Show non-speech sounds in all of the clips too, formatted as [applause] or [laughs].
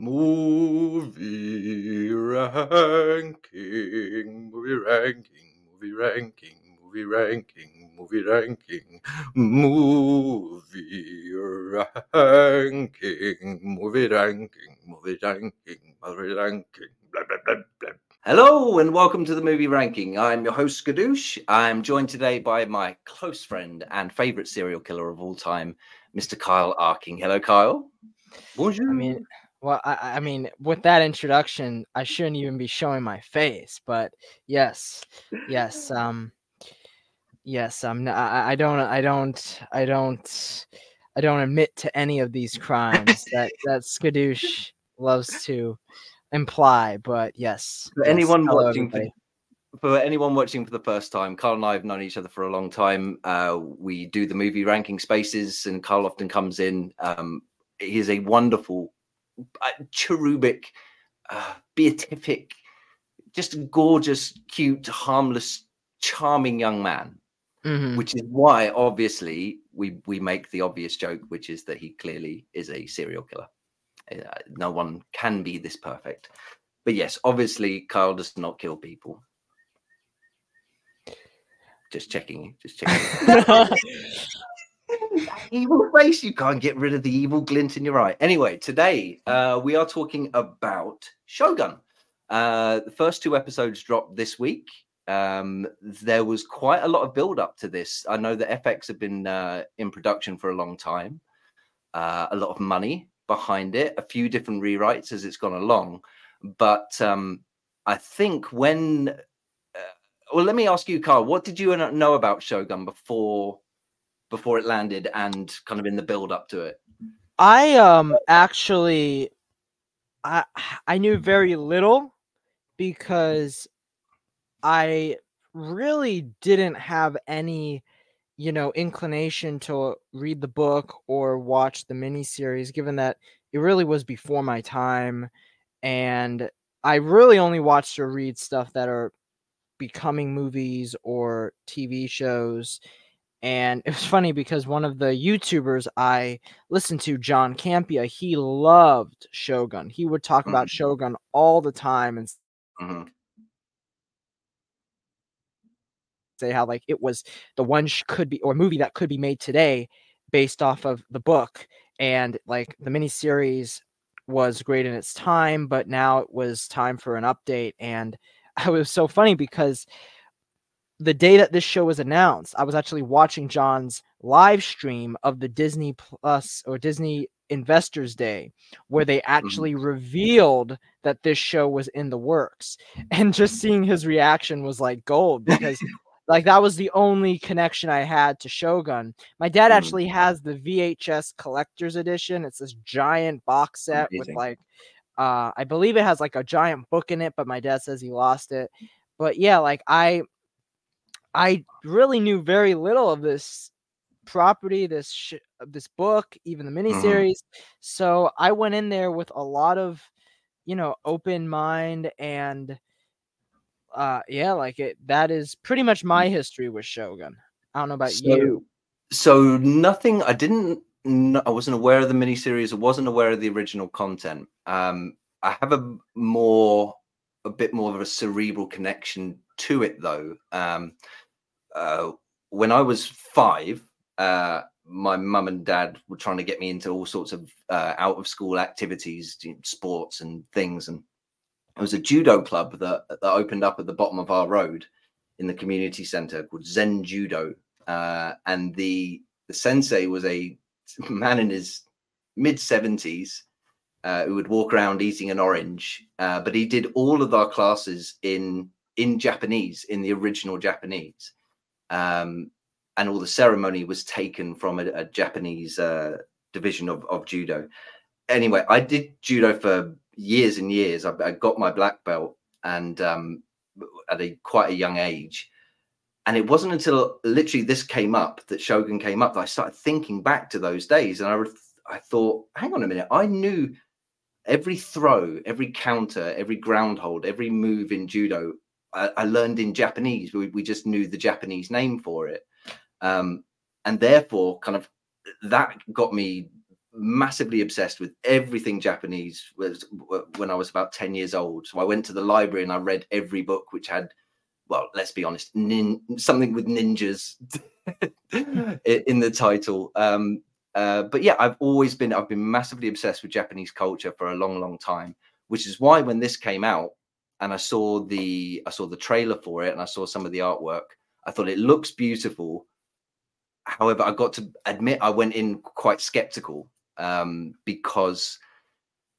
Movie ranking, movie ranking, movie ranking, movie ranking, movie ranking, movie ranking, movie ranking, movie ranking, movie ranking, blah blah blah blah. Hello and welcome to the movie ranking. I'm your host Skadoosh. I'm joined today by my close friend and favorite serial killer of all time, Mr. Kyle Arking. Hello, Kyle. Bonjour. I mean, well, I, I mean, with that introduction, I shouldn't even be showing my face, but yes, yes, [laughs] um, yes, I'm. I, I don't, I don't, I don't, I don't admit to any of these crimes that [laughs] that Skadoosh loves to imply. But yes, for yes, anyone watching. For, for anyone watching for the first time, Carl and I have known each other for a long time. Uh, we do the movie ranking spaces, and Carl often comes in. Um, he is a wonderful cherubic, uh, beatific, just gorgeous, cute, harmless, charming young man. Mm-hmm. Which is why, obviously, we we make the obvious joke, which is that he clearly is a serial killer. Uh, no one can be this perfect. But yes, obviously, Kyle does not kill people. Just checking. Just checking. [laughs] [laughs] [laughs] [laughs] evil face. You can't get rid of the evil glint in your eye. Anyway, today uh, we are talking about Shogun. Uh, the first two episodes dropped this week. Um, there was quite a lot of build up to this. I know that FX have been uh, in production for a long time, uh, a lot of money behind it, a few different rewrites as it's gone along. But um, I think when, uh, well, let me ask you, Carl, what did you know about Shogun before before it landed and kind of in the build up to it? I um actually I I knew very little because I really didn't have any you know inclination to read the book or watch the miniseries given that it really was before my time and I really only watched or read stuff that are becoming movies or TV shows and it was funny because one of the YouTubers I listened to, John Campea, he loved Shogun. He would talk mm-hmm. about Shogun all the time and mm-hmm. say how like it was the one sh- could be or movie that could be made today based off of the book and like the miniseries was great in its time but now it was time for an update and [laughs] it was so funny because the day that this show was announced, I was actually watching John's live stream of the Disney Plus or Disney Investors Day, where they mm-hmm. actually revealed that this show was in the works. [laughs] And just seeing his reaction was like gold because [laughs] like that was the only connection I had to Shogun. My dad mm-hmm. actually has the VHS collector's edition. It's this giant box set Amazing. with like uh I believe it has like a giant book in it, but my dad says he lost it. But yeah, like I I really knew very little of this property, this sh- this book, even the mm-hmm. miniseries. Mm-hmm. So I went in there with a lot of, you know, open mind and uh yeah, like it that is pretty much my mm. history with Shogun. I don't know about so, you. So nothing I didn't I wasn't aware of the miniseries, I wasn't aware of the original content. Um I have a more a bit more of a cerebral connection to it though. Um, uh, when I was five, uh, my mum and dad were trying to get me into all sorts of uh, out of school activities, sports and things. And it was a judo club that, that opened up at the bottom of our road in the community center called Zen Judo. Uh, and the, the sensei was a [laughs] man in his mid 70s uh, who would walk around eating an orange. Uh, but he did all of our classes in in Japanese, in the original Japanese, um, and all the ceremony was taken from a, a Japanese uh, division of, of judo. Anyway, I did judo for years and years. I, I got my black belt, and um, at a quite a young age. And it wasn't until literally this came up that Shogun came up that I started thinking back to those days, and I I thought, hang on a minute, I knew every throw, every counter, every ground hold, every move in judo, I, I learned in Japanese. We, we, just knew the Japanese name for it. Um, and therefore, kind of that got me massively obsessed with everything Japanese was when I was about 10 years old. So I went to the library and I read every book which had, well, let's be honest, nin- something with ninjas [laughs] in the title. Um, uh, but yeah, I've always been I've been massively obsessed with Japanese culture for a long, long time, which is why when this came out and I saw the I saw the trailer for it and I saw some of the artwork, I thought it looks beautiful. However, I got to admit I went in quite skeptical um, because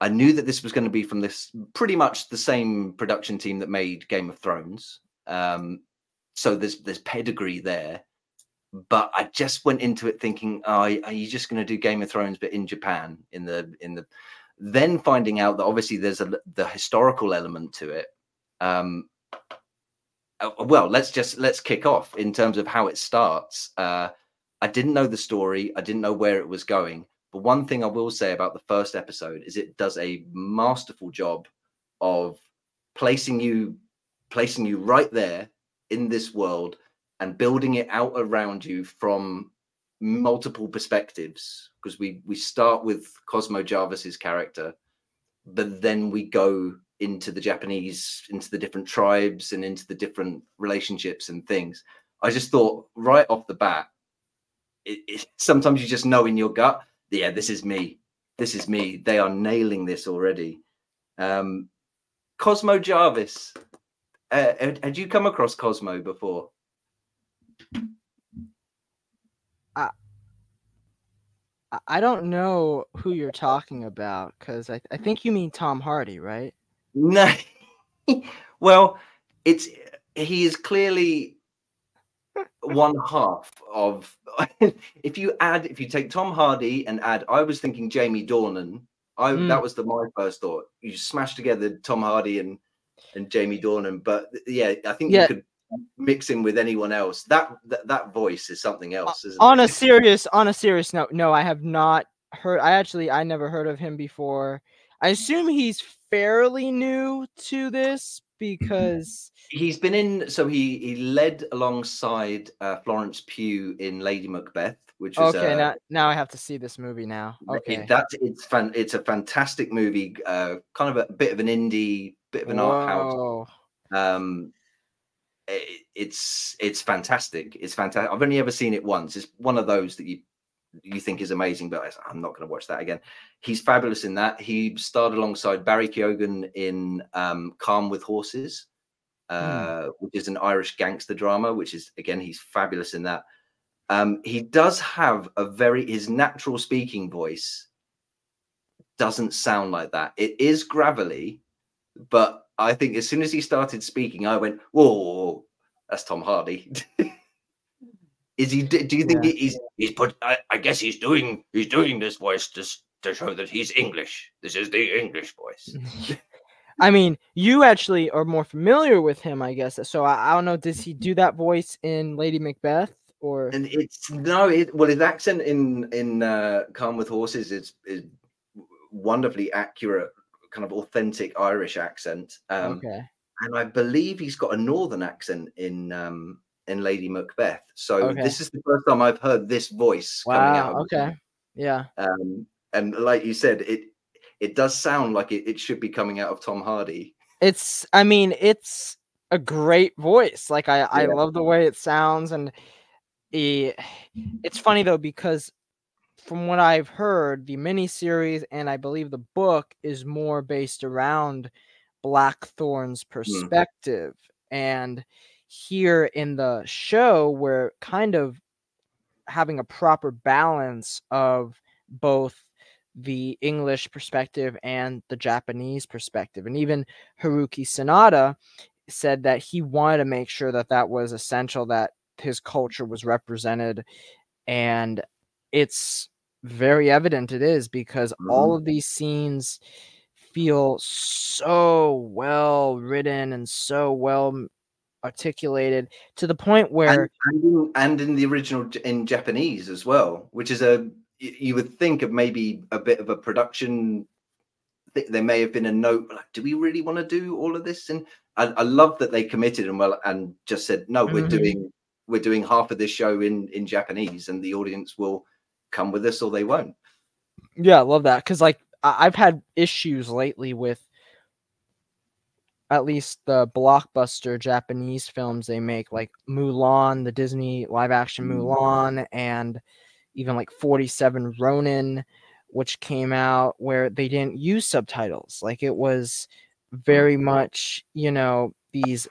I knew that this was going to be from this pretty much the same production team that made Game of Thrones. Um, so there's there's pedigree there, but I just went into it thinking, oh, are you just going to do Game of Thrones but in Japan in the in the then finding out that obviously there's a the historical element to it. Um, uh, well, let's just let's kick off in terms of how it starts. Uh, I didn't know the story. I didn't know where it was going. But one thing I will say about the first episode is it does a masterful job of placing you placing you right there in this world and building it out around you from multiple perspectives because we we start with Cosmo Jarvis's character but then we go into the Japanese into the different tribes and into the different relationships and things I just thought right off the bat it, it, sometimes you just know in your gut yeah, this is me. This is me. They are nailing this already. Um, Cosmo Jarvis. Uh, had, had you come across Cosmo before? I I don't know who you're talking about because I, I think you mean Tom Hardy, right? No. [laughs] well, it's he is clearly one half of [laughs] if you add if you take Tom Hardy and add I was thinking Jamie Dornan I mm. that was the my first thought you smash together Tom Hardy and and Jamie Dornan but yeah I think yeah. you could mix him with anyone else that that, that voice is something else on it? a serious on a serious note no I have not heard I actually I never heard of him before I assume he's fairly new to this because he's been in. So he he led alongside uh, Florence Pugh in Lady Macbeth, which is okay. Uh, now, now I have to see this movie now. Okay, that's it's fan. It's a fantastic movie. Uh, kind of a bit of an indie, bit of an Whoa. art house. Um, it, it's it's fantastic. It's fantastic. I've only ever seen it once. It's one of those that you you think is amazing, but I'm not going to watch that again. He's fabulous in that. He starred alongside Barry Keoghan in um, Calm with Horses, uh, mm. which is an Irish gangster drama, which is, again, he's fabulous in that. Um, he does have a very, his natural speaking voice doesn't sound like that. It is gravelly, but I think as soon as he started speaking, I went, whoa, whoa, whoa that's Tom Hardy. [laughs] Is he? Do you think yeah. he's he's put? I, I, guess he's doing he's doing this voice to to show that he's English. This is the English voice. [laughs] I mean, you actually are more familiar with him, I guess. So I, I, don't know. Does he do that voice in Lady Macbeth or? And it's no. It, well, his accent in in uh, Calm with Horses is is wonderfully accurate, kind of authentic Irish accent. Um, okay. And I believe he's got a northern accent in um, in Lady Macbeth. So okay. this is the first time I've heard this voice wow, coming out. Okay. Yeah. Um, and like you said, it it does sound like it, it should be coming out of Tom Hardy. It's I mean, it's a great voice. Like I, yeah. I love the way it sounds and it, it's funny though because from what I've heard, the miniseries and I believe the book is more based around Blackthorne's hmm. perspective. Mm. And here in the show we're kind of having a proper balance of both the English perspective and the Japanese perspective. And even Haruki Sanada said that he wanted to make sure that that was essential, that his culture was represented. And it's very evident it is because mm-hmm. all of these scenes feel so well written and so well articulated to the point where and, and, in, and in the original in Japanese as well, which is a you would think of maybe a bit of a production. There may have been a note like, do we really want to do all of this? And I, I love that they committed and well and just said, no, we're mm-hmm. doing we're doing half of this show in in Japanese, and the audience will come with us or they won't. Yeah, I love that because like I've had issues lately with at least the blockbuster Japanese films they make, like Mulan, the Disney live action Mm. Mulan, and even like 47 Ronin, which came out where they didn't use subtitles. Like it was very much, you know, these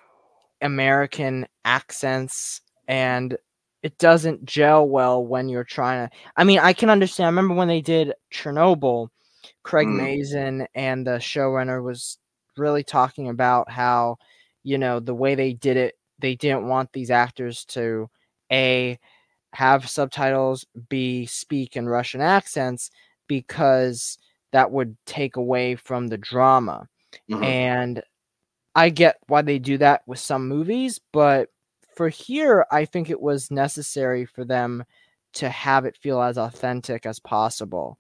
American accents and it doesn't gel well when you're trying to I mean, I can understand. I remember when they did Chernobyl, Craig Mm. Mazin and the showrunner was really talking about how, you know, the way they did it, they didn't want these actors to a have subtitles, b speak in Russian accents because that would take away from the drama. Mhm. And I get why they do that with some movies, but for here, I think it was necessary for them to have it feel as authentic as possible.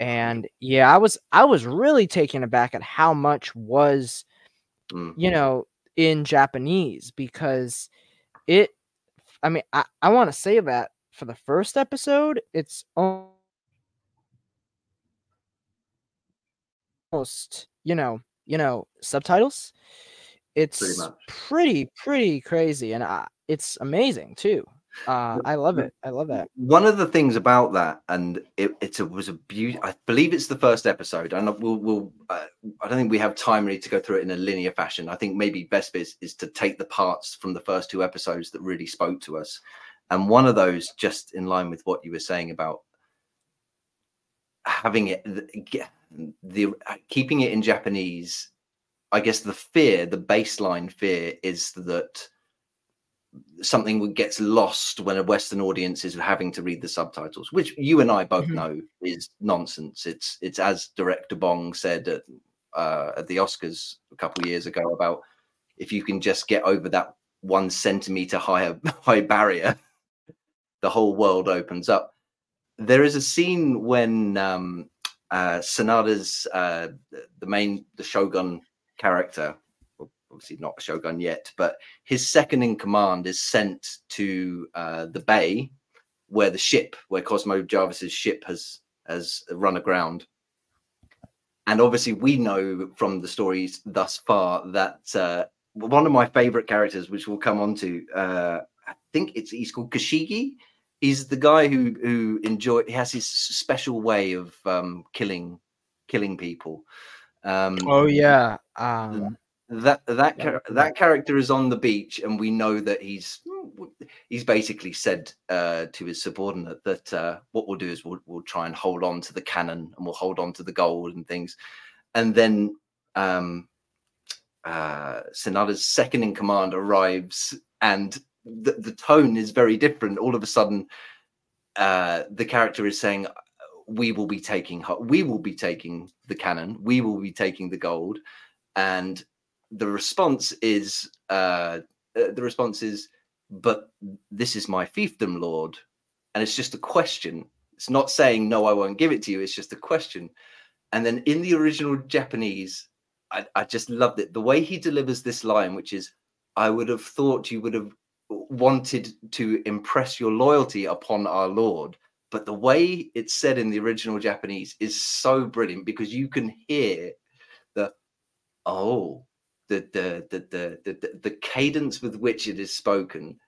And yeah, I was I was really taken aback at how much was, Mm. you know, in Japanese because it I mean, I, I want to say that for the first episode, it's almost, you know, you know, subtitles. It's much. pretty pretty crazy and I, it's amazing too. Uh, I love it. I love that. One of the things about that, and it, it's a, was a beauty. I believe it's the first episode, and we'll, we'll uh, I don't think we have time really to go through it in a linear fashion. I think maybe best is, is to take the parts from the first two episodes that really spoke to us, and one of those, just in line with what you were saying about having it, the, the keeping it in Japanese. I guess the fear, the baseline fear, is that something gets lost when a Western audience is having to read the subtitles, which you and I both Mhm. know is nonsense. It's it's as director Bong said at, uh, at the Oscars a couple of years ago about if you can just get over that one centimeter higher [laughs] high barrier, the whole world opens up. There is a scene when um, uh, Sanada's uh, the main the Shogun character, obviously not a Shogun yet, but his second in command is sent to uh, the bay where the ship, where Cosmo Jarvis's ship has has run aground. And obviously, we know from the stories thus far that uh, one of my favorite characters, which we'll come on to, uh, I think it's he's called Kashigi. He's the guy who who enjoy. He has his special way of um, killing killing people. Um, Oh yeah. Um, that that Yeah, that character is on the beach and we know that he's he's basically said uh to his subordinate that uh what we'll do is we'll, we'll try and hold on to the cannon and we'll hold on to the gold and things. And then um uh Sanada's second in command arrives and the, the tone is very different. All of a sudden uh the character is saying we will be taking we will be taking the cannon. We will be taking the gold. And the response is uh, uh, the response is but this is my fiefdom lord. And it's just a question. It's not saying no i won't give it to you. It's just a question. And then in the original japanese i, I just loved it. The way he delivers this line which is i would have thought you would have wanted to impress your loyalty upon our lord. But the way it's said in the original japanese is so brilliant because you can hear the oh the the the the the, the, cadence with which it is spoken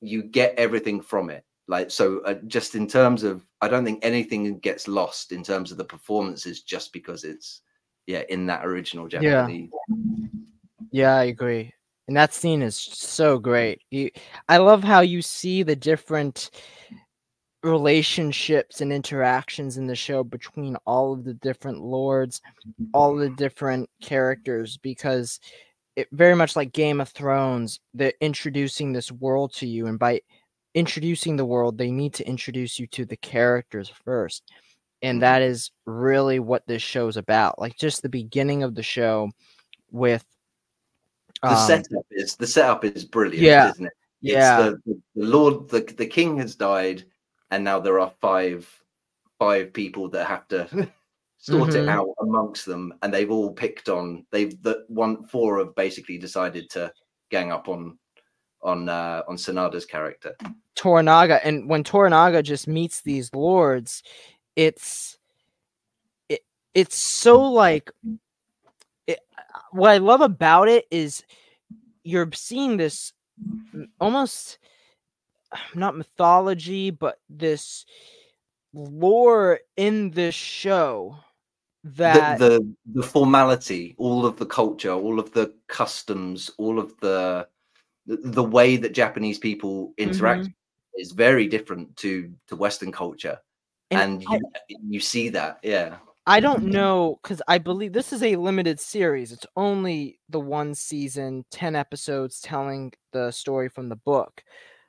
you get everything from it like so uh, just in terms of i don't think anything gets lost in terms of the performances just because it's yeah in that original Yeah. japanese Yeah, I agree. And that scene is so great. You, I love how you see the different relationships and interactions in the show between all of the different lords, all the different characters, because it very much like Game of Thrones, they're introducing this world to you, and by introducing the world, they need to introduce you to the characters first. And Mhm. that is really what this show's about. Like just the beginning of the show with the um, setup is the setup is brilliant Yeah. isn't it yeah, the, the lord the, the king has died and now there are five five people that have to [laughs] sort it Mhm. out amongst them and they've all picked on they've the one four have basically decided to gang up on on uh on Sanada's character Toranaga, and when Toranaga just meets these lords, it's it's so like it, what I love about it is you're seeing this almost not mythology, but this lore in this show that the, the the formality, all of the culture, all of the customs, all of the the way that Japanese people interact mm-hmm. is very different to to Western culture, and, and you, I, you see that, yeah. I don't know because I believe this is a limited series. It's only the one season, 10 episodes telling the story from the book.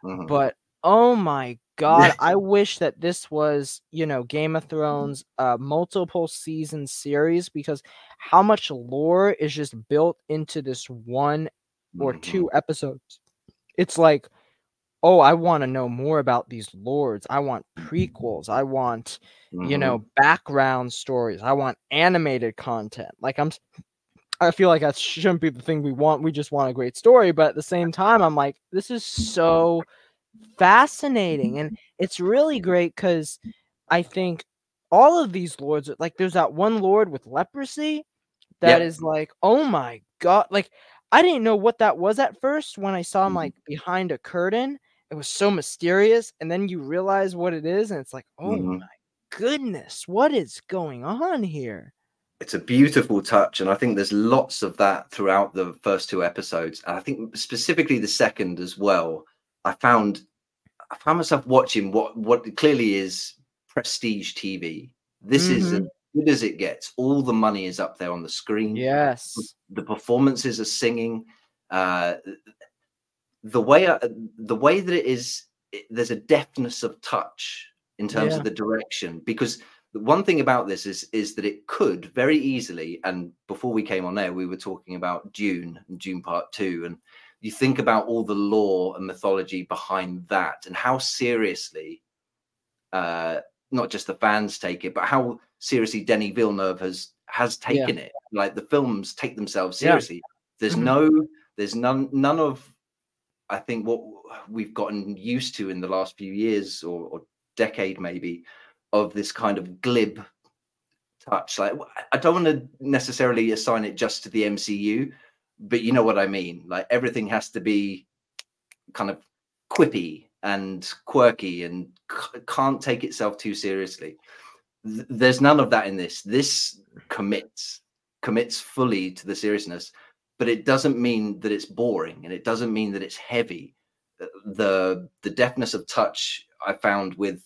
Mm-hmm. But oh my god, I wish that this was, you know, Game of Thrones uh multiple season series because how much lore is just built into this one or mm-hmm. two episodes. It's like oh, I want to know more about these lords. I want prequels. I want, mm-hmm. you know, background stories. I want animated content. Like I'm I feel like that shouldn't be the thing we want. We just want a great story, but at the same time I'm like this is so fascinating and it's really great cuz I think all of these lords like there's that one lord with leprosy that yep. is like, "Oh my god." Like I didn't know what that was at first when I saw him mm-hmm. like behind a curtain it was so mysterious and then you realize what it is and it's like oh mm-hmm. my goodness what is going on here it's a beautiful touch and i think there's lots of that throughout the first two episodes. And i think specifically the second as well i found i found myself watching what what clearly is prestige tv this mm-hmm. is as good as it gets. All the money is up there on the screen. Yes. The performances are singing. Uh the way I, the way that it is it, there's a deftness of touch in terms yeah. of the direction because one thing about this is is that it could very easily and before we came on there we were talking about Dune and Dune Part 2 and you think about all the lore and mythology behind that and how seriously uh not just the fans take it but how seriously Denis Villeneuve has has taken yeah. it like the films take themselves seriously yeah. there's mm-hmm. no there's none none of I think what we've gotten used to in the last few years or, or decade maybe of this kind of glib touch. Like I don't want to necessarily assign it just to the MCU, but you know what I mean. Like everything has to be kind of quippy and quirky and c- can't take itself too seriously. Th- there's none of that in this. This commits commits fully to the seriousness but it doesn't mean that it's boring and it doesn't mean that it's heavy uh, the the deftness of touch i found with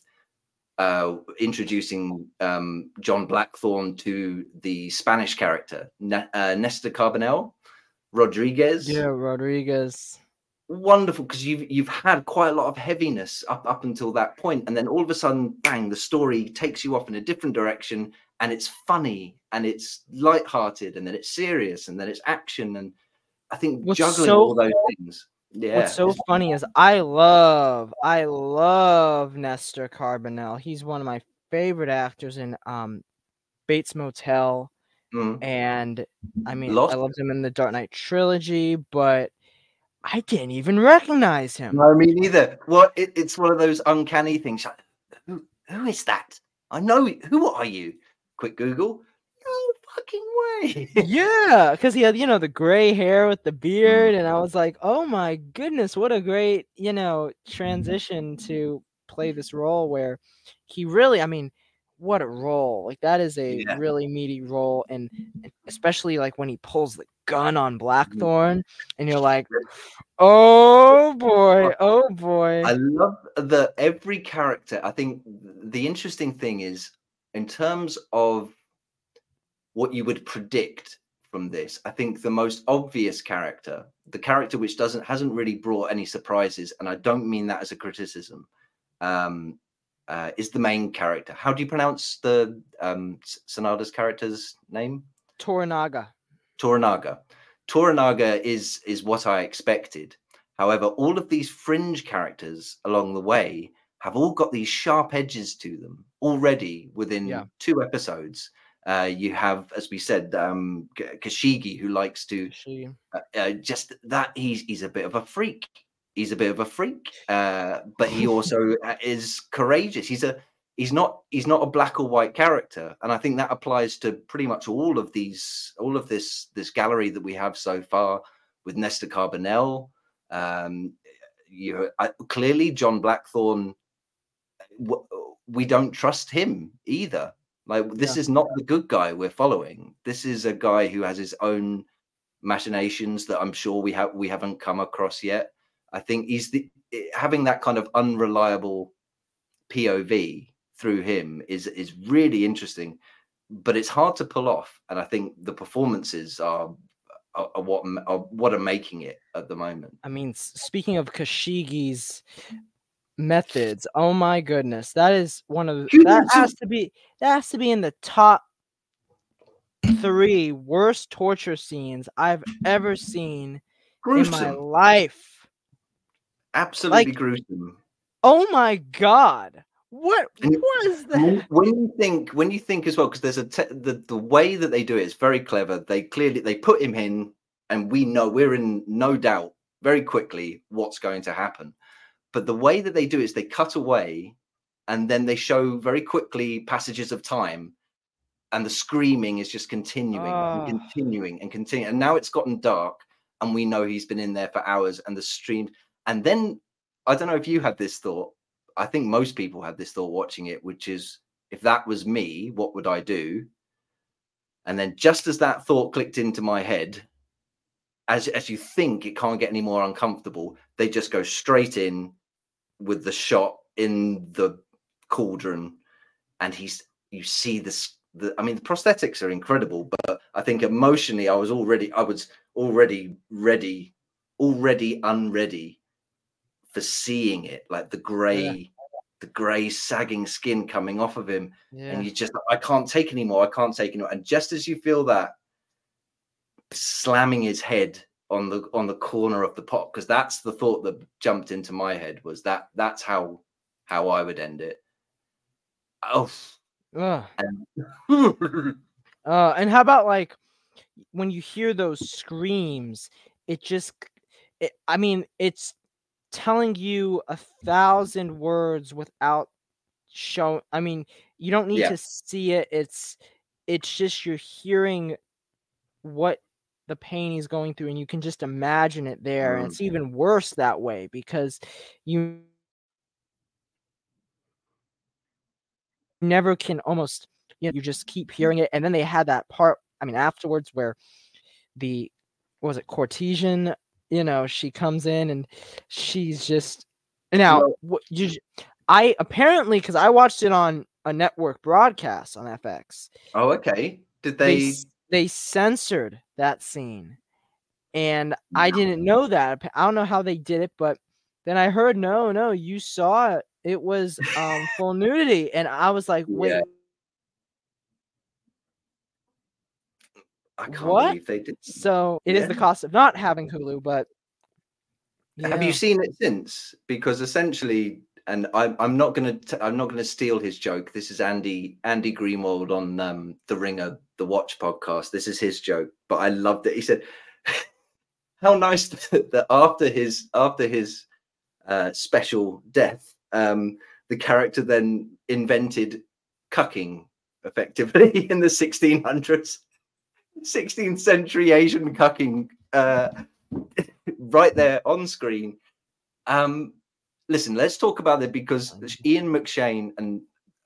uh, introducing um, John Blackthorne to the Spanish character ne- uh, Nestor Carbonell, Rodriguez. Yeah, Rodriguez. Wonderful, because you've you've had quite a lot of heaviness up up until that point, and then all of a sudden, bang! The story takes you off in a different direction, and it's funny and it's light-hearted and then it's serious and then it's action and I think What's juggling so, all those things. Yeah. What's so funny is I love I love Nestor Carbonell. He's one of my favorite actors in um Bates Motel. Mm. And I mean Lost. I loved him in the Dark Knight trilogy, but I didn't even recognize him. No, me neither. Well, it, it's one of those uncanny things. Who, who is that? I know. Who are you? quick Google. No fucking way. [laughs] yeah, because he had, you know, the gray hair with the beard, and I was like, oh my goodness, what a great, you know, transition to play this role where he really, I mean, what a role! Like that is a yeah. really meaty role, and especially like when he pulls the gun on mm-hmm. Blackthorne, and you're like, oh boy, oh boy. I love the every character. I think the interesting thing is in terms of what you would predict from this, I think the most obvious character, the character which doesn't hasn't really brought any surprises, and I don't mean that as a criticism, um, uh, is the main character. How do you pronounce the um, Sanada's character's name? Toranaga. Toranaga. Toranaga is is what I expected. However, all of these fringe characters along the way have all got these sharp edges to them already within yeah. two episodes. Uh, you have, as we said, um, Kashigi, who likes to uh, uh, just that he's he's a bit of a freak. He's a bit of a freak, uh, but he also [laughs] uh, is courageous. He's a he's not he's not a black or white character and i think that applies to pretty much all of these all of this this gallery that we have so far with Nestor Carbonell um you I, clearly john blackthorne w- we don't trust him either like this Yeah. is not the good guy we're following. This is a guy who has his own machinations that i'm sure we have we haven't come across yet. I think he's the eh, having that kind of unreliable pov through him is is really interesting but it's hard to pull off and i think the performances are are, are what are what are making it at the moment. I mean, speaking of Kashigi's methods, oh my goodness, that is one of that has to be that has to be in the top three worst torture scenes I've ever seen in my life. absolutely like- gruesome Oh my god, what was that? when you think when you think as well because there's a te- the the way that they do it is very clever they clearly they put him in and we know we're in no doubt very quickly what's going to happen but the way that they do it is they cut away and then they show very quickly passages of time and the screaming is just continuing Ah. and continuing and continuing and now it's gotten dark and we know he's been in there for hours and the stream and then i don't know if you had this thought I think most people had this thought watching it, which is if that was me, what would I do? And then just as that thought clicked into my head, as as you think it can't get any more uncomfortable, they just go straight in with the shot in the cauldron, and he's you see this. The, I mean, the prosthetics are incredible, but I think emotionally, I was already I was already ready, already unready for seeing it, like the grey, the grey sagging skin coming off of him, Yeah. and you just I can't take anymore. I can't take anymore. And just as you feel that slamming his head on the on the corner of the pot, because that's the thought that jumped into my head was that that's how how I would end it. Oh, Ugh. and [laughs] Uh, and how about like when you hear those screams, it just, it, I mean, it's telling you a thousand words without showing. I mean, you don't need Yeah. to see it. It's, it's just you're hearing what the pain he's going through, and you can just imagine it there. And Mm. it's even worse that way because you never can almost you know you just keep hearing it and then they had that part i mean afterwards where the what was it courtesan you know she comes in and she's just now what you i apparently because i watched it on a network broadcast on fx oh, okay. Did they they? They censored that scene and i didn't know that i don't know how they did it but then i heard no no you saw it it was um [laughs] full nudity and i was like wait Yeah. I can't What? believe they did. so it is the cost of not having hulu but Have you seen it since? Because essentially, and I'm I'm not gonna t- I'm not gonna steal his joke. This is Andy Andy Greenwald on um, the Ringer, the Watch podcast. This is his joke, but I loved it. He said, [laughs] "How nice [laughs] that that after his after his uh, special death, um, the character then invented cucking effectively [laughs] in the 1600s, 16th century Asian cucking." Uh, right there on screen. Um, listen, let's talk about it because Ian McShane and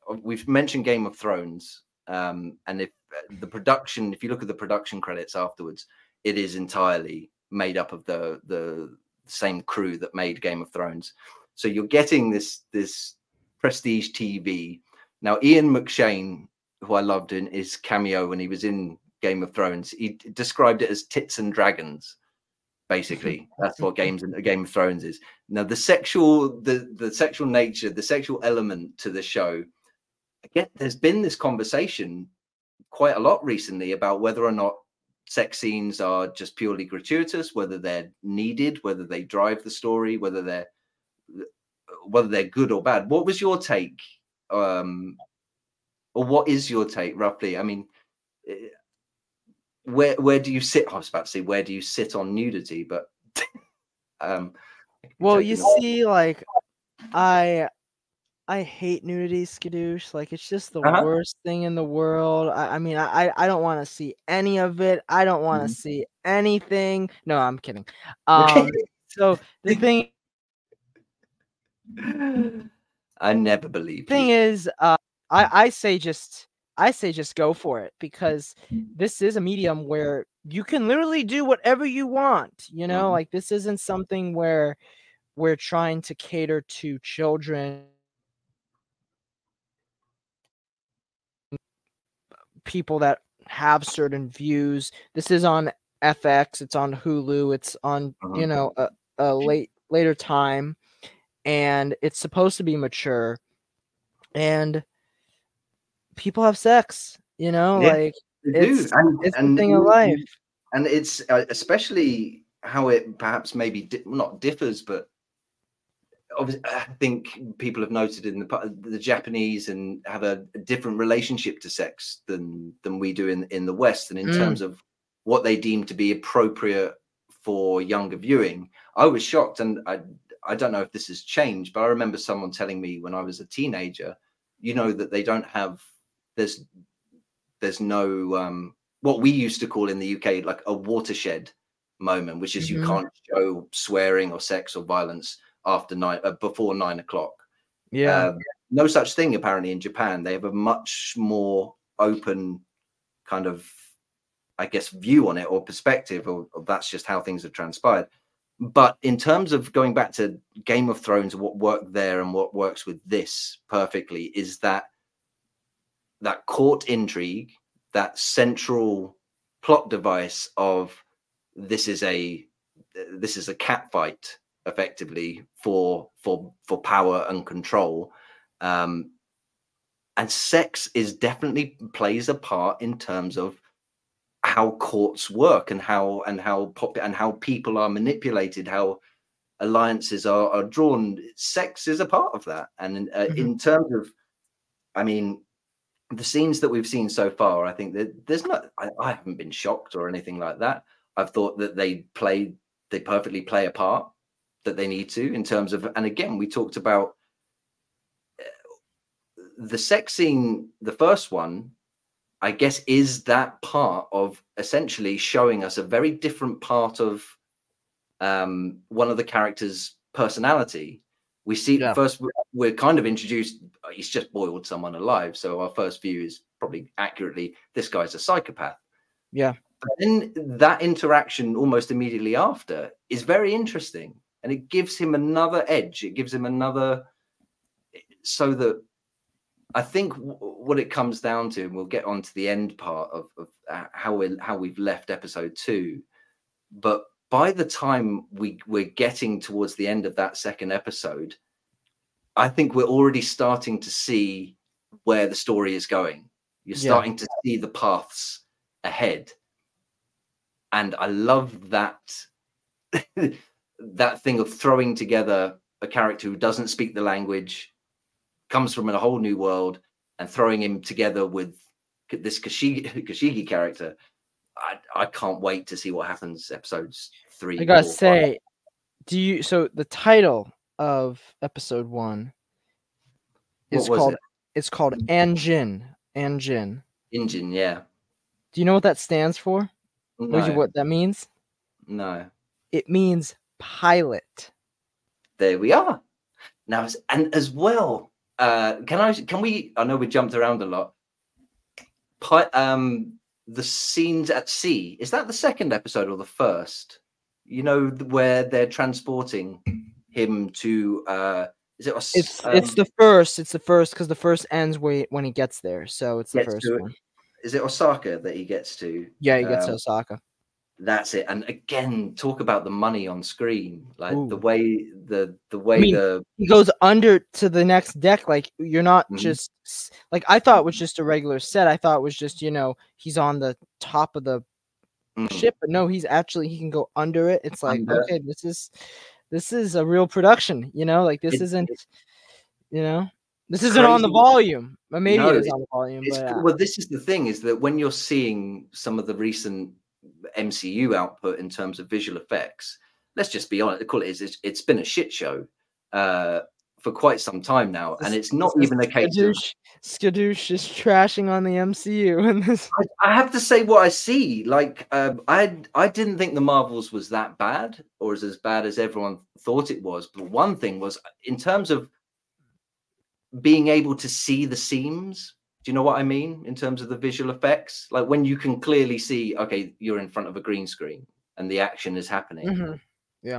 uh, we've mentioned Game of Thrones. Um, and if uh, the production, if you look at the production credits afterwards, it is entirely made up of the the same crew that made Game of Thrones. So you're getting this this prestige TV. Now, Ian McShane, who I loved in his cameo when he was in Game of Thrones, he described it as tits and dragons. Basically, [laughs] that's what games in Game of Thrones is. Now, the sexual, the the sexual nature, the sexual element to the show. Again, there's been this conversation quite a lot recently about whether or not sex scenes are just purely gratuitous, whether they're needed, whether they drive the story, whether they're whether they're good or bad. What was your take? Um, or what is your take roughly? I mean, eh, where where do you sit? I was about to say where do you sit on nudity, but um, well you see like i I hate nudity, skadoosh. Like it's just the Uh-huh. worst thing in the world. I, I mean, I I don't want to see any of it. I don't want to Mhm. see anything. No, I'm kidding. Um, [laughs] so the thing I never believe thing you. is, uh, I I say just I say just go for it because this is a medium where you can literally do whatever you want. You know, Mhm. like this isn't something where we're trying to cater to children people that have certain views. This is on FX, it's on Hulu, it's on, you Mhm. know, a, a late later time and it's supposed to be mature and people have sex, you know, Yeah, like it's and, it's and the thing of life. and it's uh, especially how it perhaps maybe di- not differs, but obviously I think people have noted in the the Japanese and have a, a different relationship to sex than than we do in in the West, and in Mm. terms of what they deem to be appropriate for younger viewing. I was shocked, and I I don't know if this has changed, but I remember someone telling me when I was a teenager, you know, that they don't have there's there's no um what we used to call in the UK like a watershed moment, which is Mhm. you can't show swearing or sex or violence after nine uh, before nine o'clock. Yeah. Um, no such thing apparently in Japan. They have a much more open kind of, I guess, view on it or perspective, or, or that's just how things have transpired. But in terms of going back to Game of Thrones what worked there and what works with this perfectly is that that court intrigue, that central plot device of this is a this is a cat fight effectively for for for power and control um and sex is definitely plays a part in terms of how courts work and how and how pop and how people are manipulated how alliances are, are drawn sex is a part of that and uh, Mhm. in terms of i mean the scenes that we've seen so far i think that there's not I, I haven't been shocked or anything like that i've thought that they play they perfectly play a part that they need to in terms of and again we talked about uh, the sex scene the first one i guess is that part of essentially showing us a very different part of um one of the characters personality we see Yeah. first we- we're kind of introduced he's just boiled someone alive. So our first view is probably accurately this guy's a psychopath. Yeah. but then that interaction almost immediately after is very interesting. And it gives him another edge. It gives him another so that i think what it comes down to and we'll get on to the end part of, of uh, how we how we've left episode two. But by the time we we're getting towards the end of that second episode i think we're already starting to see where the story is going you're Yeah. starting to see the paths ahead and i love that [laughs] that thing of throwing together a character who doesn't speak the language comes from a whole new world and throwing him together with this Kashigi, [laughs] Kashigi character I, I can't wait to see what happens episodes three I gotta four, five. say, do you so the title of episode one is called it? it's called Anjin. Anjin. engine yeah Do you know what that stands for? no, What, what that means? no It means pilot. there we are now and as well uh can i can we i know we jumped around a lot Pi- um the scenes at sea is that the second episode or the first you know where they're transporting him to uh is it Os- It's it's um, the first. It's the first because the first ends when when he gets there. So it's the first to one. is it osaka that he gets to Yeah, he gets to Um, Osaka. that's it and again talk about the money on screen like the way the the way mean, the He goes under to the next deck. Like you're not Mhm. just like I thought it was just a regular set. I thought it was just you know he's on the top of the Mm. ship, but no, he's actually he can go under it. It's like Under. okay, this is this is a real production. You know, like this It- isn't you know this isn't on the volume. Or maybe No, it is on the volume, but uh, well, this is the thing: is that when you're seeing some of the recent MCU output in terms of visual effects, let's just be honest. The call it is it's, it's been a shit show uh, for quite some time now, and it's not even a is case of. Skadoosh, Skadoosh is trashing on the MCU and [laughs] this. I, I have to say what I see. Like, um, I I didn't think the Marvels was that bad, or as as bad as everyone thought it was. But one thing was, in terms of being able to see the seams. Do you know what I mean in terms of the visual effects? Like when you can clearly see, okay, you're in front of a green screen and the action is happening. Mhm.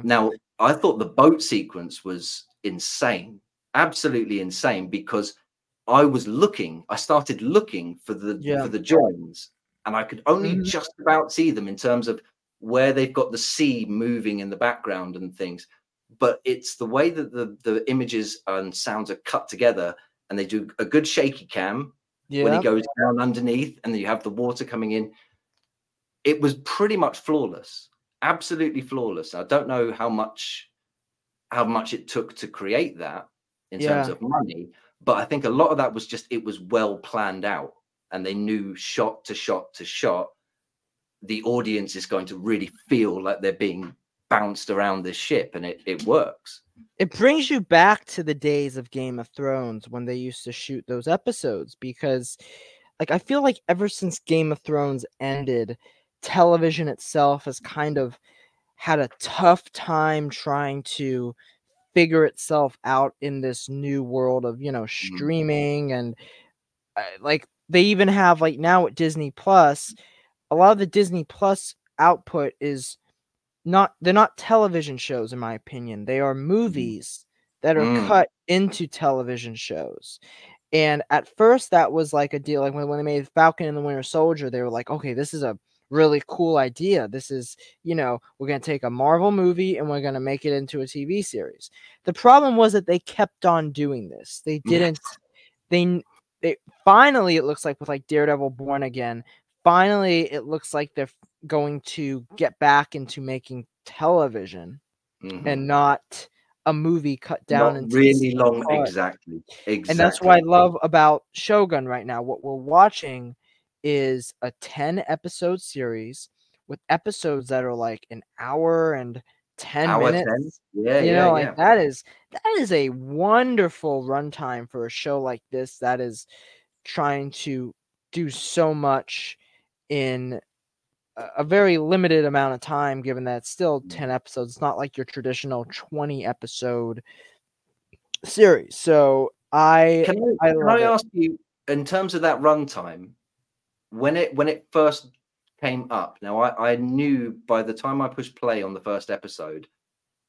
Now, I thought the boat sequence was insane, absolutely insane, because I was looking, I started looking for the Yeah. for the joins, and I could only Mhm. just about see them in terms of where they've got the sea moving in the background and things. But it's the way that the the images and sounds are cut together, and they do a good shaky cam when Yeah. he goes down underneath, and then you have the water coming in. It was pretty much flawless, absolutely flawless. I don't know how much how much it took to create that in terms of money, but I think a lot of that was just it was well planned out, and they knew shot to shot to shot, the audience is going to really feel like they're being bounced around this ship, and it it works. it brings you back to the days of Game of Thrones when they used to shoot those episodes because like I feel like ever since Game of Thrones ended television itself has kind of had a tough time trying to figure itself out in this new world of you know streaming and uh, like they even have like now at Disney Plus a lot of the Disney Plus output is not they're not television shows in my opinion. They are movies that are Mm. cut into television shows. And at first that was like a deal like when, when they made falcon and the winter soldier they were like okay this is a really cool idea this is you know we're going to take a marvel movie and we're going to make it into a tv series the problem was that they kept on doing this they didn't they they finally it looks like with like daredevil born again finally it looks like they're going to get back into making television Mhm. and not a movie cut down into really long, exactly. Exactly. and that's what i love about shogun right now what we're watching is a 10 episode series with episodes that are like an hour and 10 Hour minutes 10? Yeah, you yeah, know like yeah. that is that is a wonderful runtime for a show like this that is trying to do so much in a, very limited amount of time given that it's still Mm. 10 episodes it's not like your traditional 20 episode series so i Can I, I can I it. ask you, in terms of that runtime, when it when it first came up? Now, I, I knew by the time I pushed play on the first episode,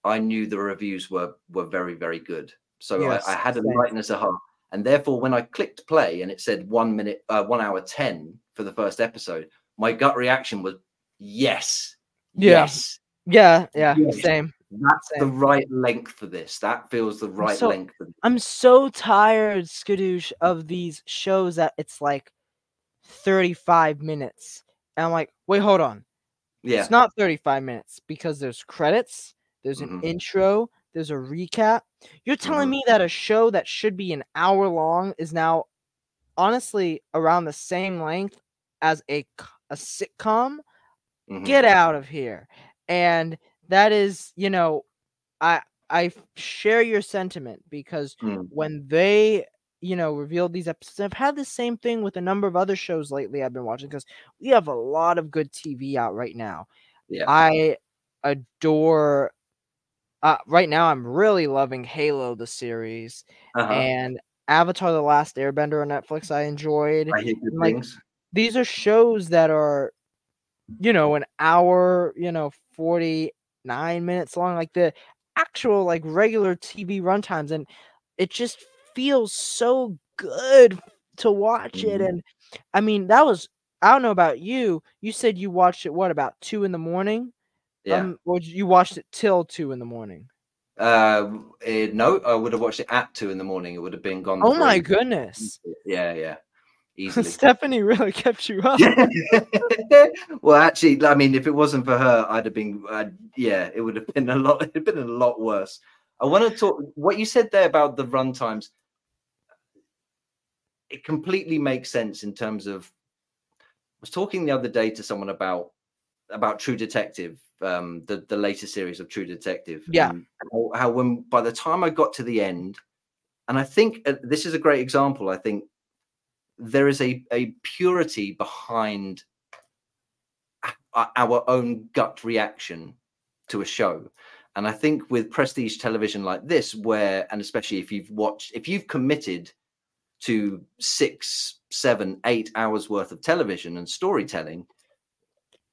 I knew the reviews were were very very good. So Yes, I, I had a same. lightness of heart, and therefore when I clicked play and it said one minute, uh, one hour ten for the first episode, my gut reaction was yes, Yeah. yes, yeah yeah Yes. same that's the right length for this. That feels the right so- length. For i'm so tired skadoosh of these shows that it's like 35 minutes and i'm like wait hold on yeah, It's not 35 minutes because there's credits, there's an Mhm. intro, there's a recap. You're telling Mhm. me that a show that should be an hour long is now honestly around the same length as a, a sitcom? mhm. Get out of here. And that is, you know, I I share your sentiment because Mm. when they you know revealed these episodes i've had the same thing with a number of other shows lately i've been watching because we have a lot of good tv out right now Yeah. i adore uh, right now i'm really loving halo the series Uh-huh. and avatar the last airbender on netflix i enjoyed I good like, things. these are shows that are you know an hour you know 49 minutes long like the actual like regular tv runtimes and it just feels so good to watch it Mhm. and i mean that was i don't know about you you said you watched it what about two in the morning Yeah. um or you watched it till two in the morning uh, eh, no, I would have watched it at two in the morning. It would have been gone. oh my goodness Yeah, yeah, [laughs] easily. stephanie really kept you up [laughs] well, actually, I mean, if it wasn't for her, I'd have been. Uh, yeah, it would have [laughs] been a lot. It'd been a lot worse. I want to talk. What you said there about the run times. It completely makes sense in terms of. I was talking the other day to someone about about True Detective, um, the the latest series of True Detective. Yeah. how, how when by the time I got to the end, and I think uh, this is a great example. I think there is a a purity behind our own gut reaction to a show. And I think with prestige television like this, where, and especially if you've watched, if you've committed to six, seven, eight hours worth of television and storytelling,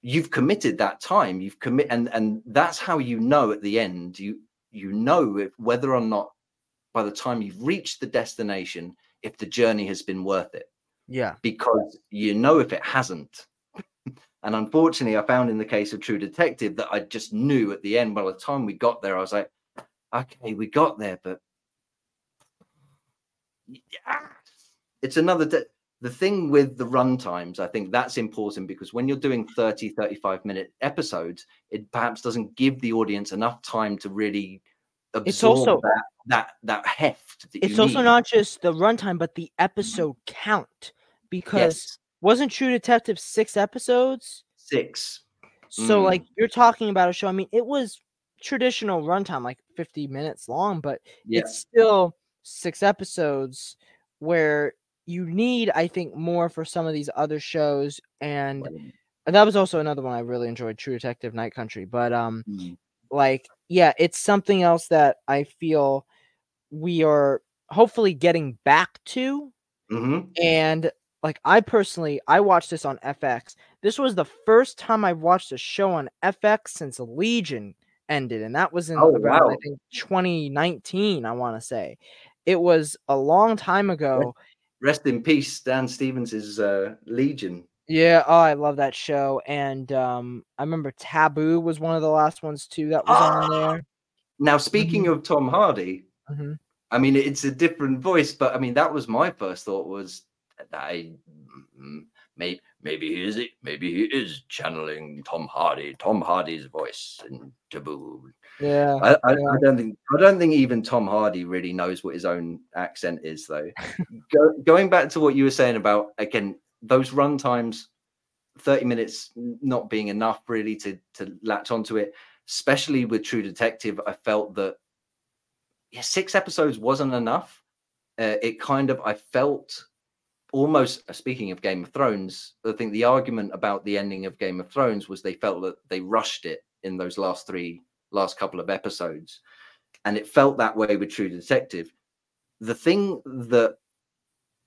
you've committed that time. You've commit, and and that's how you know at the end. You you know if, whether or not by the time you've reached the destination, if the journey has been worth it. Yeah, because you know if it hasn't. and unfortunately, I found in the case of True Detective that I just knew at the end. By the time we got there, I was like, okay, we got there, but it's another. De- the thing with the run times, I think that's important because when you're doing 30, 35 minute episodes, it perhaps doesn't give the audience enough time to really absorb it's also that that, that heft. That it's also need. not just the runtime, but the episode count because yes. wasn't True Detective six episodes? Six. So Mm. like you're talking about a show. I mean, it was traditional runtime, like 50 minutes long, but Yeah. it's still six episodes where you need, I think, more for some of these other shows. And that was also another one I really enjoyed, True Detective Night Country. But um, Mm. like, yeah, it's something else that I feel we are hopefully getting back to. Mhm. And like I personally, I watched this on FX. This was the first time I've watched a show on FX since Legion ended, and that was in Oh, around, I think 2019. I want to say it was a long time ago. Rest in peace, Dan Stevens' uh, Legion. Yeah, oh, I love that show, and um, I remember Taboo was one of the last ones too that was on there. Now, speaking of Tom Hardy, Mhm. I mean, it's a different voice, but I mean, that was my first thought was that I maybe maybe he is maybe he is channeling Tom Hardy, Tom Hardy's voice in Taboo. Yeah, I, I, yeah. I don't think I don't think even Tom Hardy really knows what his own accent is, though. [laughs] Go, going back to what you were saying about again those run times, thirty minutes not being enough really to to latch onto it, especially with True Detective. I felt that yeah, six episodes wasn't enough. Uh, it kind of I felt almost uh, speaking of Game of Thrones, I think the argument about the ending of Game of Thrones was they felt that they rushed it in those last three last couple of episodes. And it felt that way with True Detective. The thing that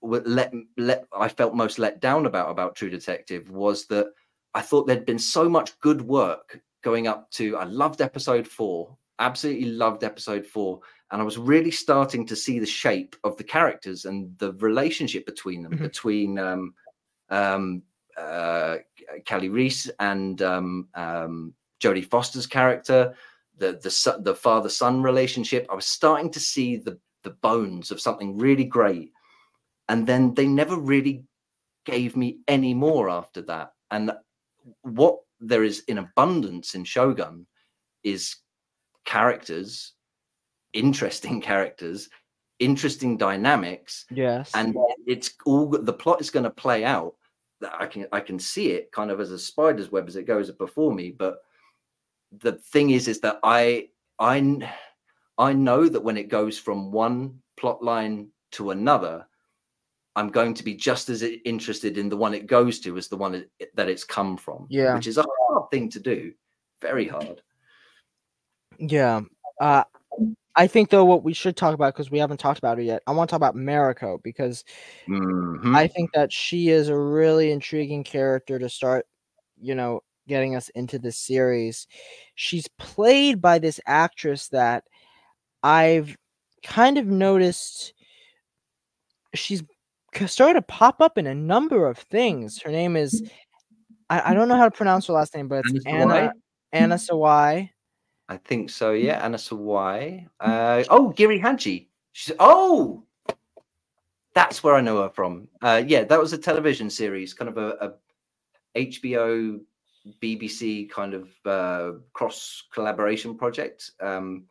let let I felt most let down about about True Detective was that I thought there'd been so much good work going up to I loved episode 4 absolutely loved episode 4 and I was really starting to see the shape of the characters and the relationship between them Mhm. between um um uh Kali Reis and um um Jodie Foster's character the the the father son relationship I was starting to see the the bones of something really great and then they never really gave me any more after that and what there is in abundance in shogun is characters interesting [laughs] characters interesting dynamics yes, and it's all the plot is going to play out that i can i can see it kind of as a spider's web as it goes before me but the thing is is that i i i know that when it goes from one plot line to another i'm going to be just as interested in the one it goes to as the one it, that it's come from Yeah. which is a hard thing to do very hard yeah. Uh, I think though what we should talk about because we haven't talked about it yet. I want to talk about Mariko because Mhm. I think that she is a really intriguing character to start, you know, getting us into this series. She's played by this actress that I've kind of noticed she's started to pop up in a number of things. Her name is I, I don't know how to pronounce her last name, but it's Anna Anna Anna Sawai. I think so. Yeah, Anna Sawai. Uh, oh, Giri Haji. She's oh, that's where I know her from. Uh, yeah, that was a television series, kind of a, a HBO, BBC kind of uh, cross collaboration project. Um,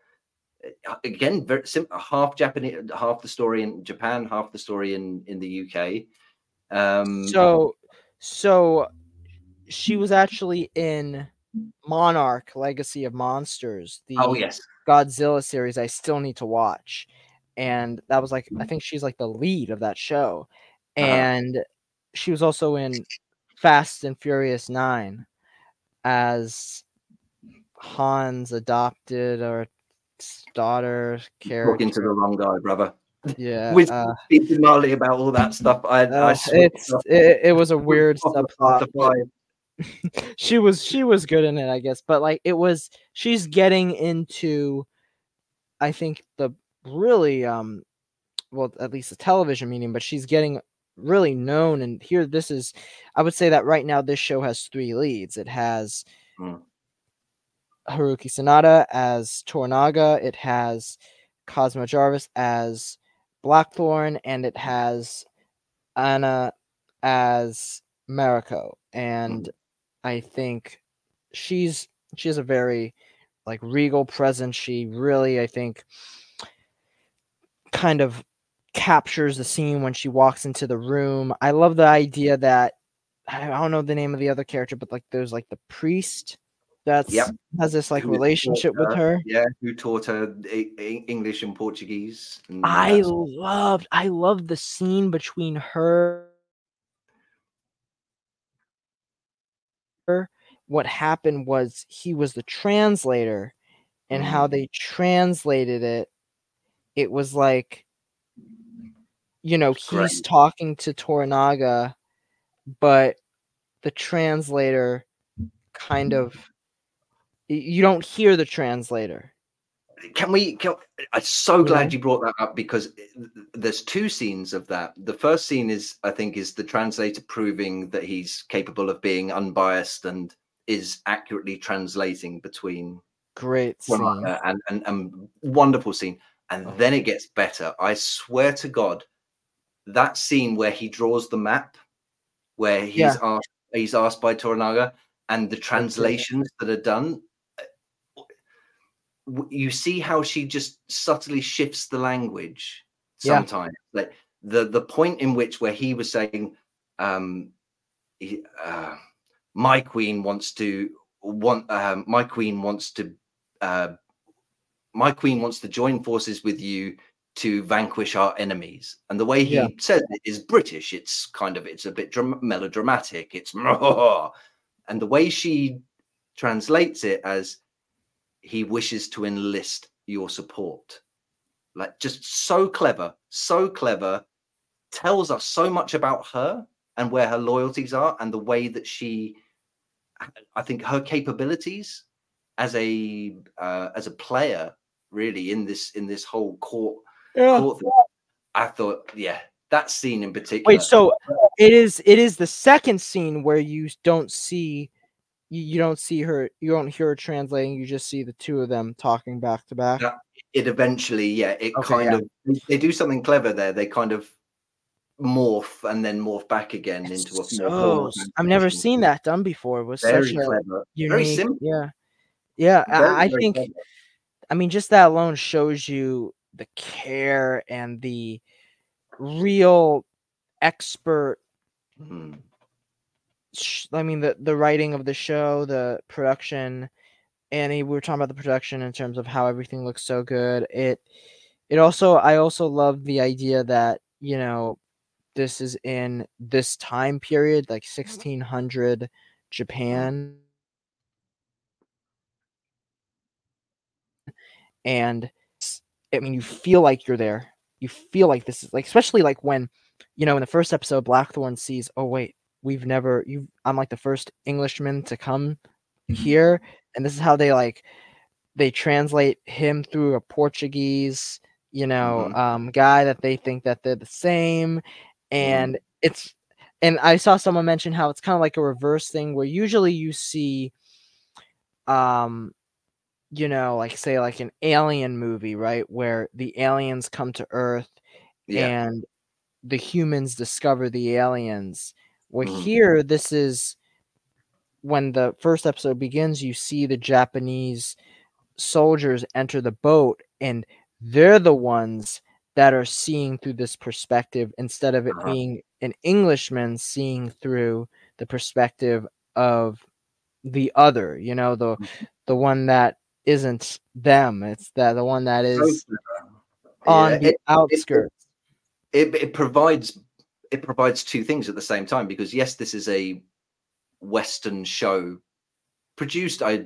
again, very sim- half Japanese, half the story in Japan, half the story in in the UK. Um, So, so she was actually in Monarch: Legacy of Monsters, the oh yes, Godzilla series. I still need to watch, and that was like I think she's like the lead of that show, Uh-huh. and she was also in Fast and Furious Nine as Han's adopted or daughter Talking to the wrong guy, brother. Yeah, With uh, Marley about all that stuff, I, I uh, it's it, it was a weird subplot. After but five. she was she was good in it, I guess. But like it was she's getting into I think the really um well at least the television medium, but she's getting really known and here this is I would say that right now this show has three leads. It has Hmm. Haruki Sanada as Toranaga, it has Cosmo Jarvis as Blackthorne, and it has Anna as Mariko. And I think she's she has a very like regal presence. She really, I think, kind of captures the scene when she walks into the room. I love the idea that I don't know the name of the other character, but like there's like the priest that's Yep. has this like Who relationship with her. Yeah, who taught her E- E- English and Portuguese? And I loved I loved the scene between her what happened was he was the translator and how Mm. they translated it it was like you know he's Great. talking to Toranaga but the translator kind of you don't hear the translator can we can, i'm so glad you brought that up because there's two scenes of that. The first scene is i think is the translator proving that he's capable of being unbiased and is accurately translating between great scene. and, and and wonderful scene. And Oh. then it gets better. I swear to god that scene where he draws the map where he's Yeah. asked he's asked by toranaga and the translations that are done you see how she just subtly shifts the language Yeah. sometimes like the the point in which where he was saying um he, uh, my queen wants to want um, my queen wants to uh, my queen wants to join forces with you to vanquish our enemies and the way he Yeah. says it is british it's kind of it's a bit dram- melodramatic it's [laughs] and the way she translates it as he wishes to enlist your support. Like just so clever so clever tells us so much about her and where her loyalties are and the way that she i think her capabilities as a uh, as a player really in this in this whole court, Yeah. court thing, i thought yeah that scene in particular. Wait, so it is it is the second scene where you don't see you, you don't see her you don't hear her translating, you just see the two of them talking back to back. It eventually yeah it Okay, kind yeah. of they- do something clever there they kind of morph and then morph back again into a So I've never seen that done before. It was very such clever unique, very simple yeah, yeah. I- very, I very think clever. I mean just that alone shows you the care and the real expert Mhm. Sh- I mean the the writing of the show, the production, and we were talking about the production in terms of how everything looks so good. It it also I also love the idea that you know this is in this time period like mm-hmm. 1600 mm-hmm. Japan and I mean you feel like you're there. You feel like this is like especially like when you know in the first episode Blackthorne sees oh wait we've never you I'm like the first Englishman to come here and this is how they like they translate him through a Portuguese you know Mhm. um guy that they think that they're the same and it's and I saw someone mention how it's kind of like a reverse thing where usually you see um you know like say like an alien movie right where the aliens come to earth yeah and the humans discover the aliens. Well, Mhm. here, this is when the first episode begins, you see the Japanese soldiers enter the boat, and they're the ones that are seeing through this perspective instead of it Uh-huh. being an Englishman seeing through the perspective of the other, you know, the Mm-hmm. the one that isn't them. It's that the one that is on Yeah, the it- outskirts. it, it provides it provides two things at the same time because yes this is a western show produced. I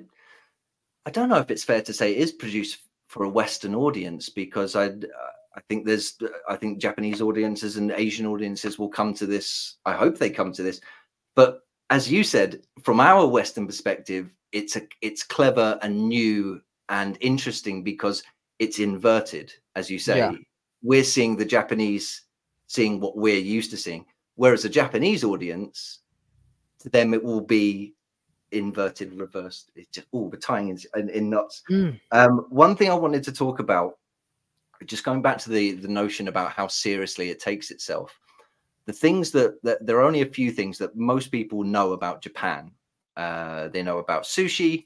i don't know if it's fair to say it is produced for a western audience because i i think there's i think japanese audiences and asian audiences will come to this. I hope they come to this. But as you said from our western perspective it's a it's clever and new and interesting because it's inverted as you say. Yeah. we're seeing the japanese seeing what we're used to seeing. Whereas a japanese audience to them it will be inverted reversed. It's just all the tying in, in, in knots. Mm. um, one thing i wanted to talk about just going back to the the notion about how seriously it takes itself the things that, that there are only a few things that most people know about japan. Uh, they know about sushi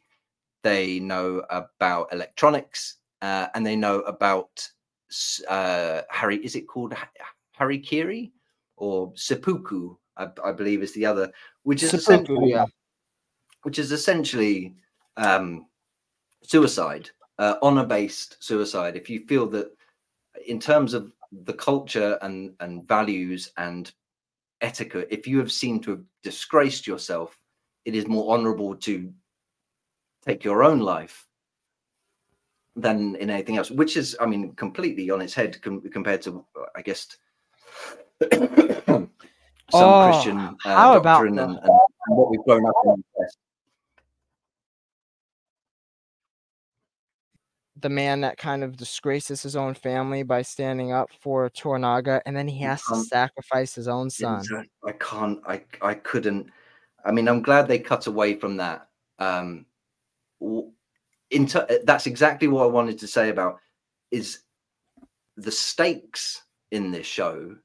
they know about electronics uh, and they know about uh, harry is it called harikiri or seppuku I, I believe is the other which is Seppuku, essentially yeah. which is essentially um, suicide, uh, honor based suicide. If you feel that, in terms of the culture and, and values and etiquette, if you have seemed to have disgraced yourself, it is more honorable to take your own life than in anything else, which is, I mean, completely on its head com- compared to, uh, I guess, some Oh, Christian uh, how about doctrine the and, and, and what we've grown up in. the man that kind of disgraces his own family by standing up for Toranaga, and then he has to sacrifice his own son. I can't. I I couldn't. I mean, I'm glad they cut away from that. Um, into that's exactly what I wanted to say about is the stakes in this show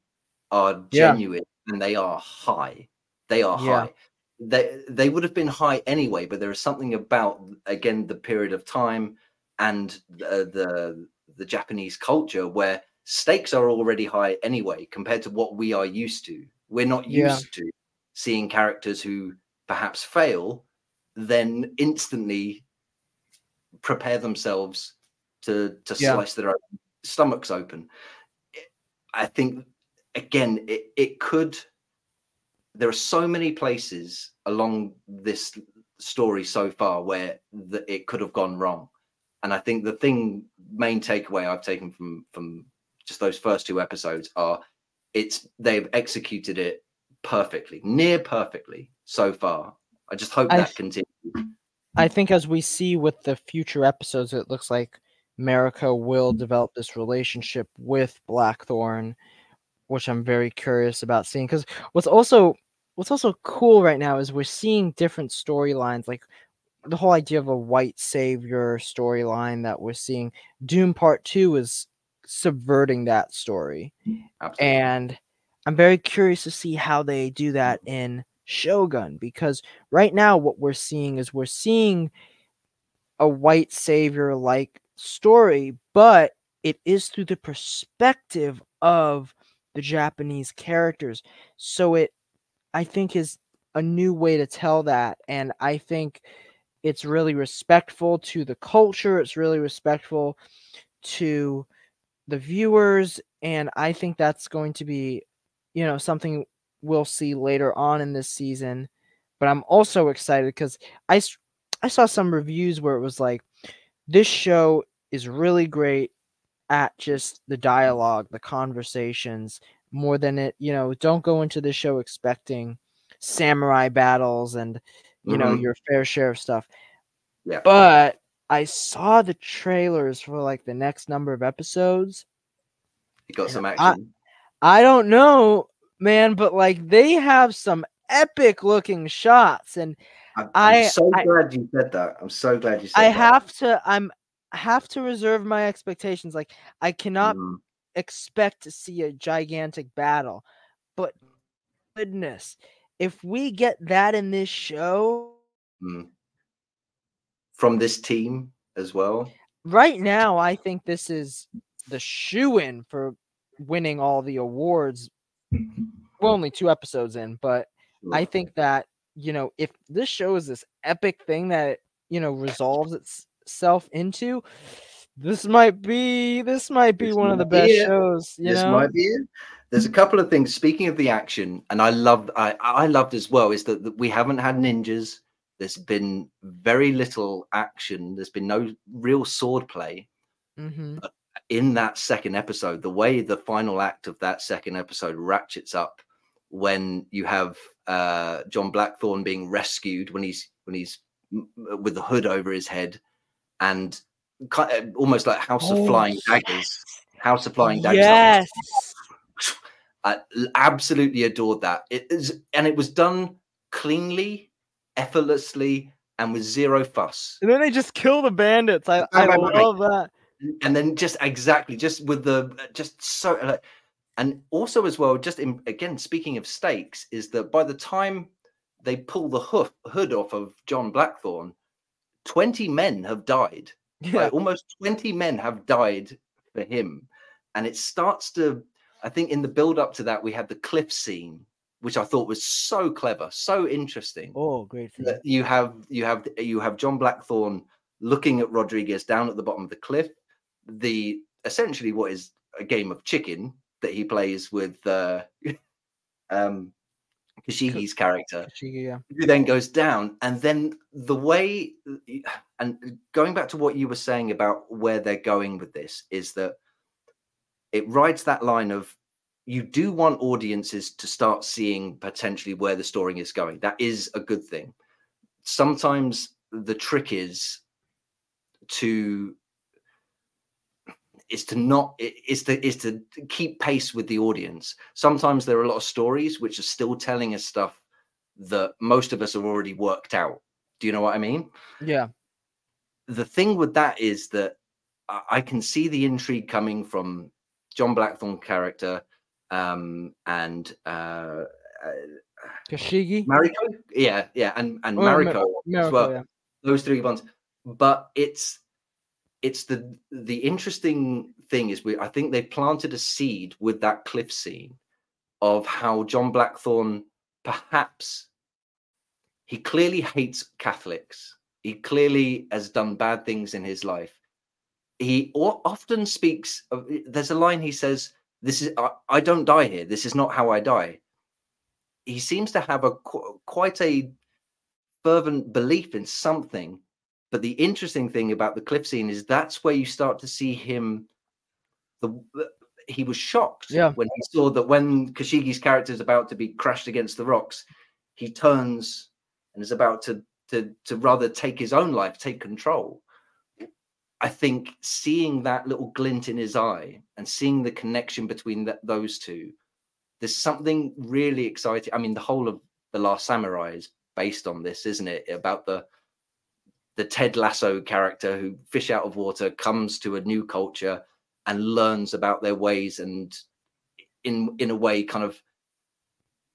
are Yeah. genuine and they are high. They are Yeah. high. They they would have been high anyway, but there is something about again the period of time and the uh, the, the Japanese culture where stakes are already high anyway compared to what we are used to. We're not Yeah. used to seeing characters who perhaps fail, then instantly prepare themselves to to Yeah. slice their own stomachs open. I think again, it, it could. There are so many places along this story so far where the, it could have gone wrong, and I think the thing main takeaway I've taken from from just those first two episodes are it's they've executed it perfectly, near perfectly so far. I just hope that th- continues. I think as we see with the future episodes, it looks like Mariko will develop this relationship with Blackthorne, which I'm very curious about seeing. Because what's also what's also cool right now is we're seeing different storylines, like the whole idea of a white savior storyline that we're seeing. Dune Part Two is subverting that story, Absolutely. and I'm very curious to see how they do that in Shogun because right now what we're seeing is we're seeing a white savior like story, but it is through the perspective of the Japanese characters. So it I think is a new way to tell that and I think it's really respectful to the culture, it's really respectful to the viewers and I think that's going to be you know something we'll see later on in this season. But I'm also excited cuz I, I saw some reviews where it was like this show is really great at just the dialogue, the conversations more than it, you know, don't go into the show expecting samurai battles and you know Mhm. your fair share of stuff. Yeah. But I saw the trailers for like the next number of episodes. You got some I- action. I don't know, man, but like they have some epic looking shots and I'm, I'm I- so I- glad you said that. I'm so glad you said that I that. have to I'm have to reserve my expectations. Like I cannot Mm, expect to see a gigantic battle. But goodness, if we get that in this show, mm. From this team as well. right now I think this is the shoe in for winning all the awards. We're only two episodes in, but I think that, you know, if this show is this epic thing that, you know, resolves its- itself into, this might be this might be This one of the might best it. shows. You this know, might be it. There's a couple of things. Speaking of the action, and I loved, I I loved as well, is that, that we haven't had ninjas. There's been very little action. There's been no real sword play hmm in that second episode. The way the final act of that second episode ratchets up when you have uh, John Blackthorne being rescued when he's when he's with the hood over his head, and uh, almost like House of Oh, Flying Daggers. House of Flying Daggers. Yes. I absolutely adored that. It is, and it was done cleanly, effortlessly, and with zero fuss. And then they just kill the bandits. I, I love that. And then just exactly, just with the just so, like, and also as well, just in again speaking of stakes, is that by the time they pull the hoof, hood off of John Blackthorne, twenty men have died. Yeah. Like almost 20 men have died for him. And it starts to, I think, in the build up to that, we had the cliff scene, which I thought was so clever, so interesting. Oh, great. That you have you have you have John Blackthorne looking at Rodriguez down at the bottom of the cliff. The essentially what is a game of chicken that he plays with uh [laughs] um Kashigi's character. Kashigi, yeah. who then goes down and then the way and going back to what you were saying about where they're going with this is that it rides that line of you do want audiences to start seeing potentially where the story is going. That is a good thing. Sometimes the trick is to is to not is to is to keep pace with the audience sometimes there are a lot of stories which are still telling us stuff that most of us have already worked out do you know what i mean Yeah. the thing with that is that I can see the intrigue coming from John Blackthorne character um, and uh, uh, Kashigi. Mariko. Yeah, yeah, and and Oh, Ma- Mariko as well. yeah. Those three ones, but it's it's the the interesting thing is we I think they planted a seed with that cliff scene of how John Blackthorne perhaps he clearly hates Catholics. He clearly has done bad things in his life. He often speaks. Of, there's a line he says, "This is I, I don't die here. This is not how I die." He seems to have a quite a fervent belief in something. But the interesting thing about the cliff scene is that's where you start to see him. The he was shocked Yeah. when he saw that when Kashigi's character is about to be crashed against the rocks, he turns and is about to to to rather take his own life, take control. I think seeing that little glint in his eye and seeing the connection between th- those two, there's something really exciting. I mean, the whole of the Last Samurai is based on this, isn't it? About the the Ted Lasso character who fish out of water comes to a new culture and learns about their ways and in in a way kind of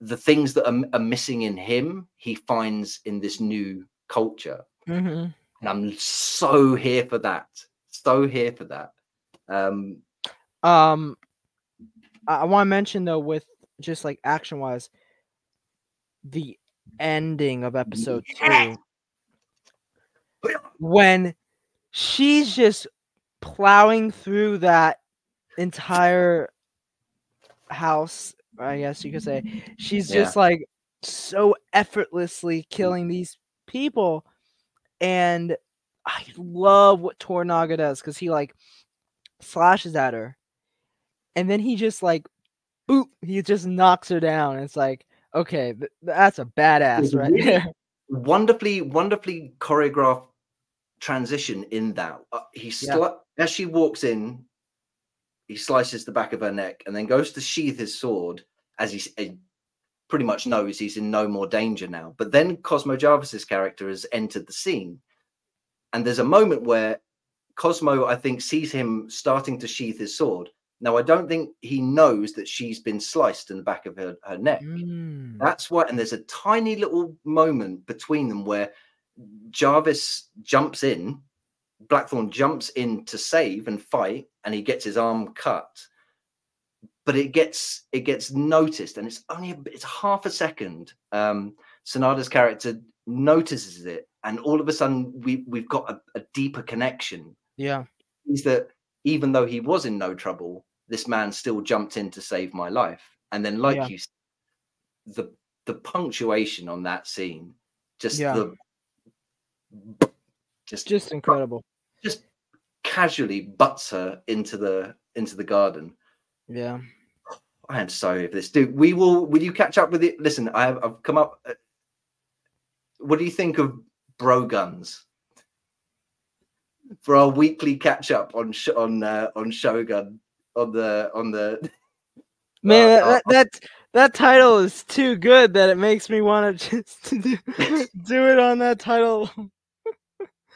the things that are, are missing in him he finds in this new culture. Hmm and i'm so here for that. So here for that. Um Um, I, I want to mention though, with just like action wise, the ending of episode two when she's just plowing through that entire house i guess you could say she's Yeah. just like so effortlessly killing these people. And i love what toranaga does because he like slashes at her. And then he just like boop he just knocks her down. It's like okay th- that's a badass right there. wonderfully wonderfully choreographed transition in that uh, he Yeah. as she walks in he slices the back of her neck and then goes to sheath his sword as he, he pretty much knows he's in no more danger now. But then cosmo jarvis's character has entered the scene. And there's a moment where cosmo i think sees him starting to sheath his sword. Now i don't think he knows that she's been sliced in the back of her, her neck. Mm. that's why, and there's a tiny little moment between them where Jarvis jumps in, Blackthorne jumps in to save and fight, and he gets his arm cut. But it gets it gets noticed, and it's only a, it's half a second. Um, Sanada's character notices it, and all of a sudden we we've got a, a deeper connection. yeah is that even though he was in no trouble, this man still jumped in to save my life. And then, like Yeah. you, the the punctuation on that scene, just Yeah. the just Just incredible. just casually butts her into the into the garden. Yeah. I am sorry for this, dude. We will. Will you catch up with it? Listen, I have, I've come up. uh, What do you think of bro guns for our weekly catch up on sh- on uh, on Shogun on the on the? [laughs] Man, Uh, that, that that title is too good that it makes me want [laughs] to just do, [laughs] do it on that title.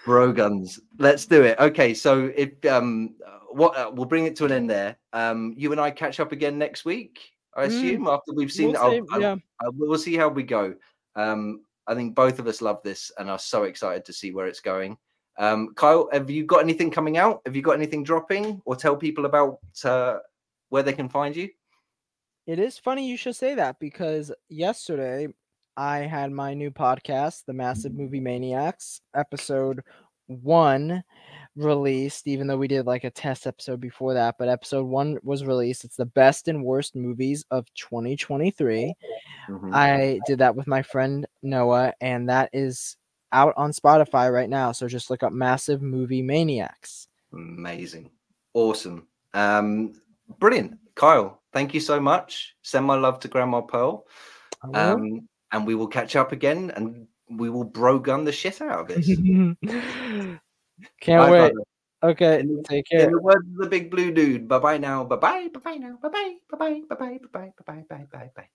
Bro guns. Let's do it. Okay, so if um, what uh, we'll bring it to an end there. Um, you and I catch up again next week. I Mm, assume after we've seen. We'll I'll- say- I'll- yeah. Uh, we'll see how we go. Um, I think both of us love this and are so excited to see where it's going. Um, Kyle, have you got anything coming out? Have you got anything dropping, or tell people about uh, where they can find you? It is funny you should say that because yesterday I had my new podcast, The Massive Movie Maniacs, episode one released, even though we did like a test episode before that, but episode one was released. It's the best and worst movies of 2023. Mhm. I did that with my friend Noah, and that is out on Spotify right now. So just look up Massive Movie Maniacs. Amazing, awesome, um, brilliant, Kyle. Thank you so much. Send my love to Grandma Pearl, um, and we will catch up again, and we will bro gun the shit out of [laughs] this. Can't Bye, wait. brother. Okay, In- take In care. the words of the big blue dude, bye bye now, bye bye, bye bye now, bye bye, bye bye, bye bye, bye bye, bye bye, bye bye, bye bye.